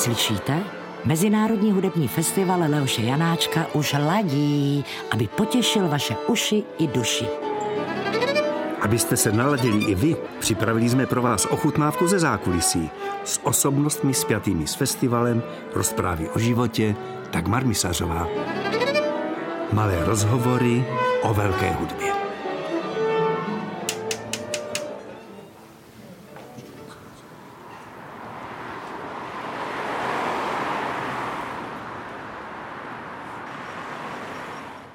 Slyšíte? Mezinárodní hudební festival Leoše Janáčka už ladí, aby potěšil vaše uši i duši. Abyste se naladili i vy, připravili jsme pro vás ochutnávku ze zákulisí s osobnostmi spjatými s festivalem, rozprávy o životě, Dagmar Misařová. Malé rozhovory o velké hudbě.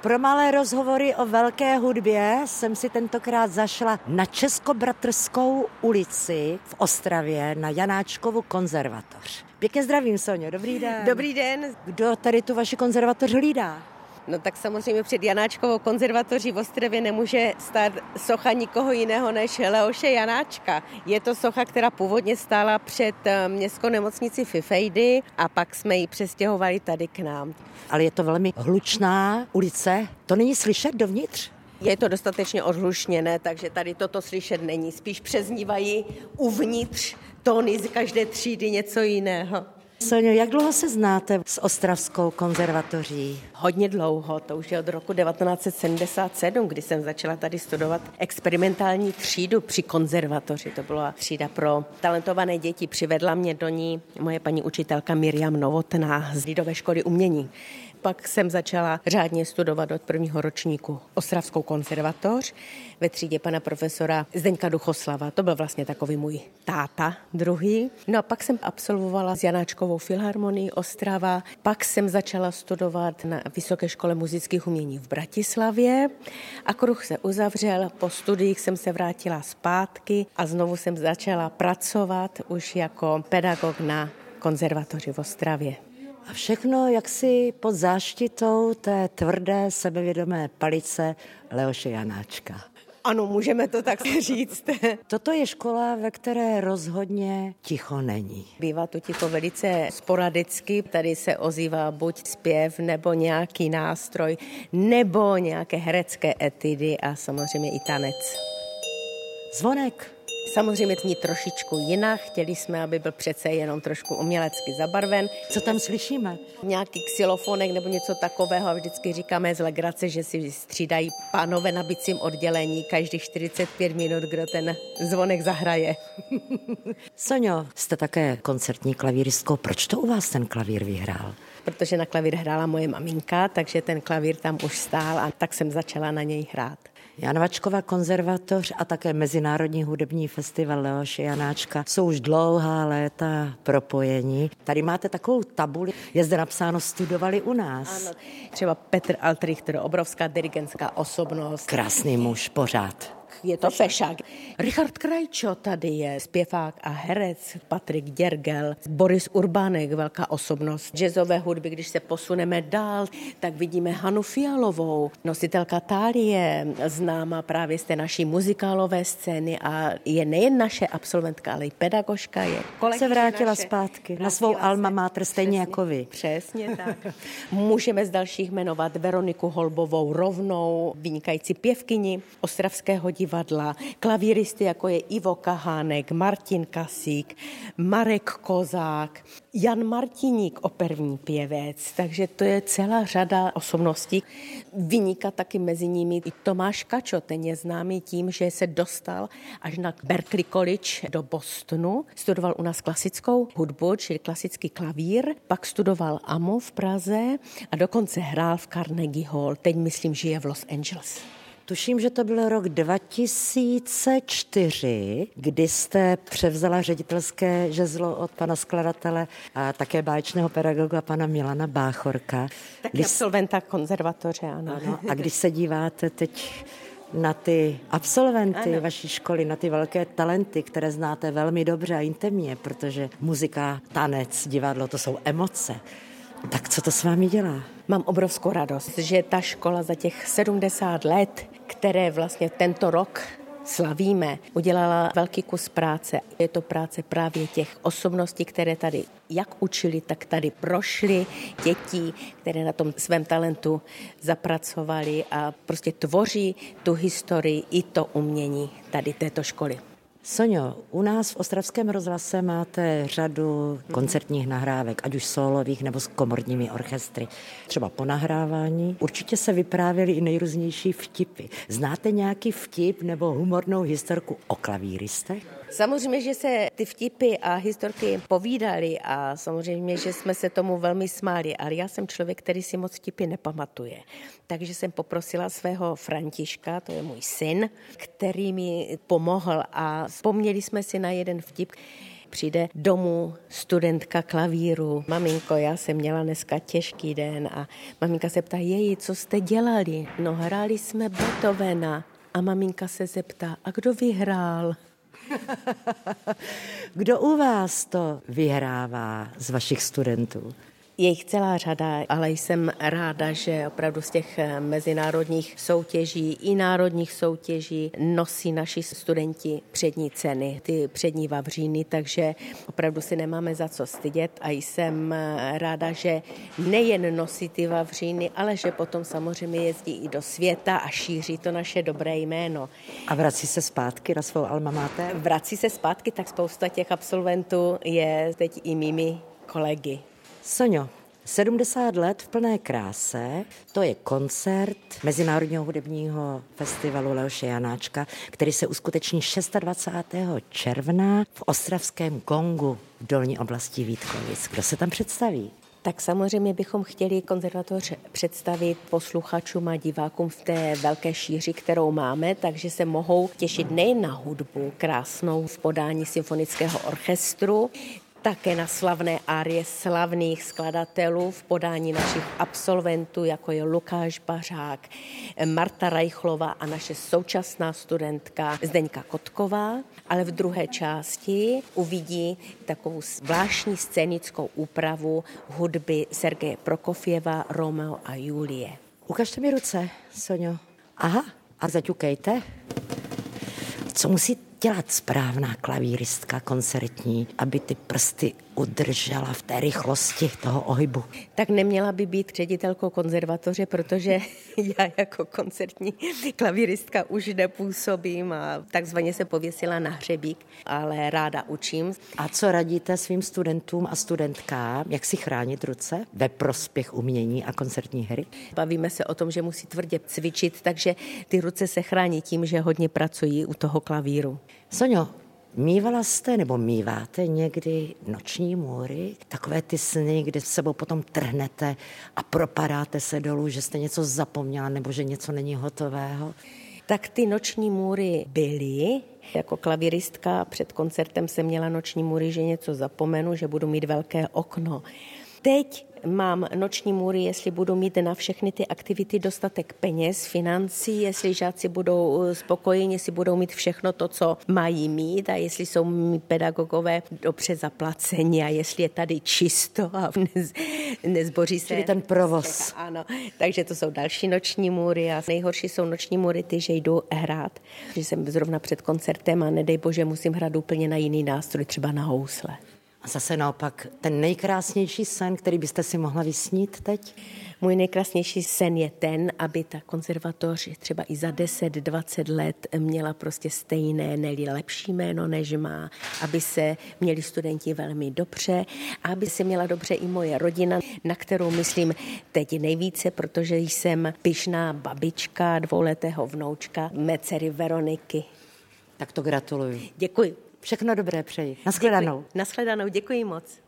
Pro malé rozhovory o velké hudbě jsem si tentokrát zašla na Českobratrskou ulici v Ostravě na Janáčkovu konzervatoř. Pěkně zdravím, Sonio, dobrý den. Dobrý den. Kdo tady tu vaši konzervatoř hlídá? No tak samozřejmě před Janáčkovou konzervatoří v Ostravě nemůže stát socha nikoho jiného než Leoše Janáčka. Je to socha, která původně stála před eh, městskou nemocnici Fifejdy a pak jsme ji přestěhovali tady k nám. Ale je to velmi hlučná ulice, to není slyšet dovnitř? Je to dostatečně odhlušněné, takže tady toto slyšet není. Spíš přeznívají uvnitř tóny z každé třídy něco jiného. Sonio, jak dlouho se znáte s Ostravskou konzervatoří? Hodně dlouho, to už je od roku 1977, kdy jsem začala tady studovat experimentální třídu při konzervatoři. To byla třída pro talentované děti. Přivedla mě do ní moje paní učitelka Miriam Novotná z Lidové školy umění pak jsem začala řádně studovat od prvního ročníku Ostravskou konzervatoř ve třídě pana profesora Zdeňka Duchoslava. To byl vlastně takový můj táta druhý. No a pak jsem absolvovala s Janáčkovou filharmonii Ostrava. Pak jsem začala studovat na Vysoké škole muzických umění v Bratislavě a kruh se uzavřel. Po studiích jsem se vrátila zpátky a znovu jsem začala pracovat už jako pedagog na konzervatoři v Ostravě. A všechno jaksi pod záštitou té tvrdé sebevědomé palice Leoše Janáčka. Ano, můžeme to tak říct. Toto je škola, ve které rozhodně ticho není. Bývá to ticho velice sporadicky. Tady se ozývá buď zpěv, nebo nějaký nástroj, nebo nějaké herecké etidy a samozřejmě i tanec. Zvonek Samozřejmě zní trošičku jinak, chtěli jsme, aby byl přece jenom trošku umělecky zabarven. Co tam slyšíme? Nějaký xylofonek nebo něco takového a vždycky říkáme z legrace, že si střídají pánové na bicím oddělení každých 45 minut, kdo ten zvonek zahraje. Sonio, jste také koncertní klavíristkou. Proč to u vás ten klavír vyhrál? Protože na klavír hrála moje maminka, takže ten klavír tam už stál a tak jsem začala na něj hrát. Janovačkova konzervatoř a také Mezinárodní hudební festival Leoše Janáčka jsou už dlouhá léta propojení. Tady máte takovou tabuli, je zde napsáno studovali u nás. Ano, třeba Petr Altrichter, obrovská dirigentská osobnost. Krásný muž, pořád je to fešák. Richard Krajčo tady je, zpěvák a herec, Patrik Děrgel, Boris Urbánek, velká osobnost jazzové hudby. Když se posuneme dál, tak vidíme Hanu Fialovou, nositelka tálie, známá právě z té naší muzikálové scény a je nejen naše absolventka, ale i pedagožka. Je se vrátila naše, zpátky vrátila na svou alma mater, stejně jako vy. Přesně tak. Můžeme z dalších jmenovat Veroniku Holbovou rovnou, vynikající pěvkyni Ostravského divadla divadla, klavíristy jako je Ivo Kahánek, Martin Kasík, Marek Kozák, Jan Martiník, operní pěvec, takže to je celá řada osobností. Vyniká taky mezi nimi i Tomáš Kačo, ten je známý tím, že se dostal až na Berkeley College do Bostonu, studoval u nás klasickou hudbu, čili klasický klavír, pak studoval AMO v Praze a dokonce hrál v Carnegie Hall, teď myslím, že je v Los Angeles. Tuším, že to byl rok 2004, kdy jste převzala ředitelské žezlo od pana skladatele a také báječného pedagoga pana Milana Báchorka. Tak když... absolventa konzervatoře, ano. ano. A když se díváte teď na ty absolventy ano. vaší školy, na ty velké talenty, které znáte velmi dobře a intimně, protože muzika, tanec, divadlo, to jsou emoce. Tak co to s vámi dělá? Mám obrovskou radost, že ta škola za těch 70 let, které vlastně tento rok slavíme, udělala velký kus práce. Je to práce právě těch osobností, které tady jak učili, tak tady prošly, dětí, které na tom svém talentu zapracovali a prostě tvoří tu historii i to umění tady této školy. Soňo, u nás v Ostravském rozhlase máte řadu koncertních nahrávek, ať už solových nebo s komorními orchestry. Třeba po nahrávání určitě se vyprávěly i nejrůznější vtipy. Znáte nějaký vtip nebo humornou historku o klavíristech? Samozřejmě, že se ty vtipy a historky povídaly a samozřejmě, že jsme se tomu velmi smáli, ale já jsem člověk, který si moc vtipy nepamatuje. Takže jsem poprosila svého Františka, to je můj syn, který mi pomohl a vzpomněli jsme si na jeden vtip, přijde domů studentka klavíru. Maminko, já jsem měla dneska těžký den a maminka se ptá, její, co jste dělali? No, hráli jsme Beethovena. A maminka se zeptá, a kdo vyhrál? Kdo u vás to vyhrává z vašich studentů? Je jich celá řada, ale jsem ráda, že opravdu z těch eh, mezinárodních soutěží i národních soutěží nosí naši studenti přední ceny, ty přední vavříny, takže opravdu si nemáme za co stydět a jsem eh, ráda, že nejen nosí ty vavříny, ale že potom samozřejmě jezdí i do světa a šíří to naše dobré jméno. A vrací se zpátky na svou alma mater? Vrací se zpátky, tak spousta těch absolventů je teď i mými kolegy. Soňo, 70 let v plné kráse, to je koncert Mezinárodního hudebního festivalu Leoše Janáčka, který se uskuteční 26. června v Ostravském Kongu v dolní oblasti Vítkovic. Kdo se tam představí? Tak samozřejmě bychom chtěli konzervatoř představit posluchačům a divákům v té velké šíři, kterou máme, takže se mohou těšit nejen na hudbu krásnou v podání symfonického orchestru, také na slavné árie slavných skladatelů v podání našich absolventů, jako je Lukáš Bařák, Marta Rajchlova a naše současná studentka Zdeňka Kotková, ale v druhé části uvidí takovou zvláštní scénickou úpravu hudby Sergeje Prokofěva, Romeo a Julie. Ukažte mi ruce, Soňo. Aha, a zaťukejte. Co musí dělat správná klavíristka koncertní, aby ty prsty udržela v té rychlosti toho ohybu. Tak neměla by být ředitelkou konzervatoře, protože já jako koncertní klavíristka už nepůsobím a takzvaně se pověsila na hřebík, ale ráda učím. A co radíte svým studentům a studentkám, jak si chránit ruce ve prospěch umění a koncertní hry? Bavíme se o tom, že musí tvrdě cvičit, takže ty ruce se chrání tím, že hodně pracují u toho klavíru. Soňo, Mývala jste nebo mýváte někdy noční můry, takové ty sny, kde s sebou potom trhnete a propadáte se dolů, že jste něco zapomněla nebo že něco není hotového? Tak ty noční můry byly. Jako klaviristka před koncertem jsem měla noční můry, že něco zapomenu, že budu mít velké okno. Teď mám noční můry, jestli budu mít na všechny ty aktivity dostatek peněz, financí, jestli žáci budou eh, spokojeni, jestli budou mít všechno to, co mají mít a jestli jsou mý pedagogové dobře zaplaceni a jestli je tady čisto a nez, nezboří se. Čili ten provoz. Ano, takže to jsou další noční můry a nejhorší jsou noční můry ty, že jdu hrát, že jsem zrovna před koncertem a nedej bože musím hrát úplně na jiný nástroj, třeba na housle. A zase naopak ten nejkrásnější sen, který byste si mohla vysnít teď? Můj nejkrásnější sen je ten, aby ta konzervatoř třeba i za 10-20 let měla prostě stejné, neli lepší jméno, než má, aby se měli studenti velmi dobře, aby se měla dobře i moje rodina, na kterou myslím teď nejvíce, protože jsem pyšná babička dvouletého vnoučka mé dcery Veroniky. Tak to gratuluju. Děkuji. Všechno dobré přeji. Naschledanou. Naschledanou, děkuji moc.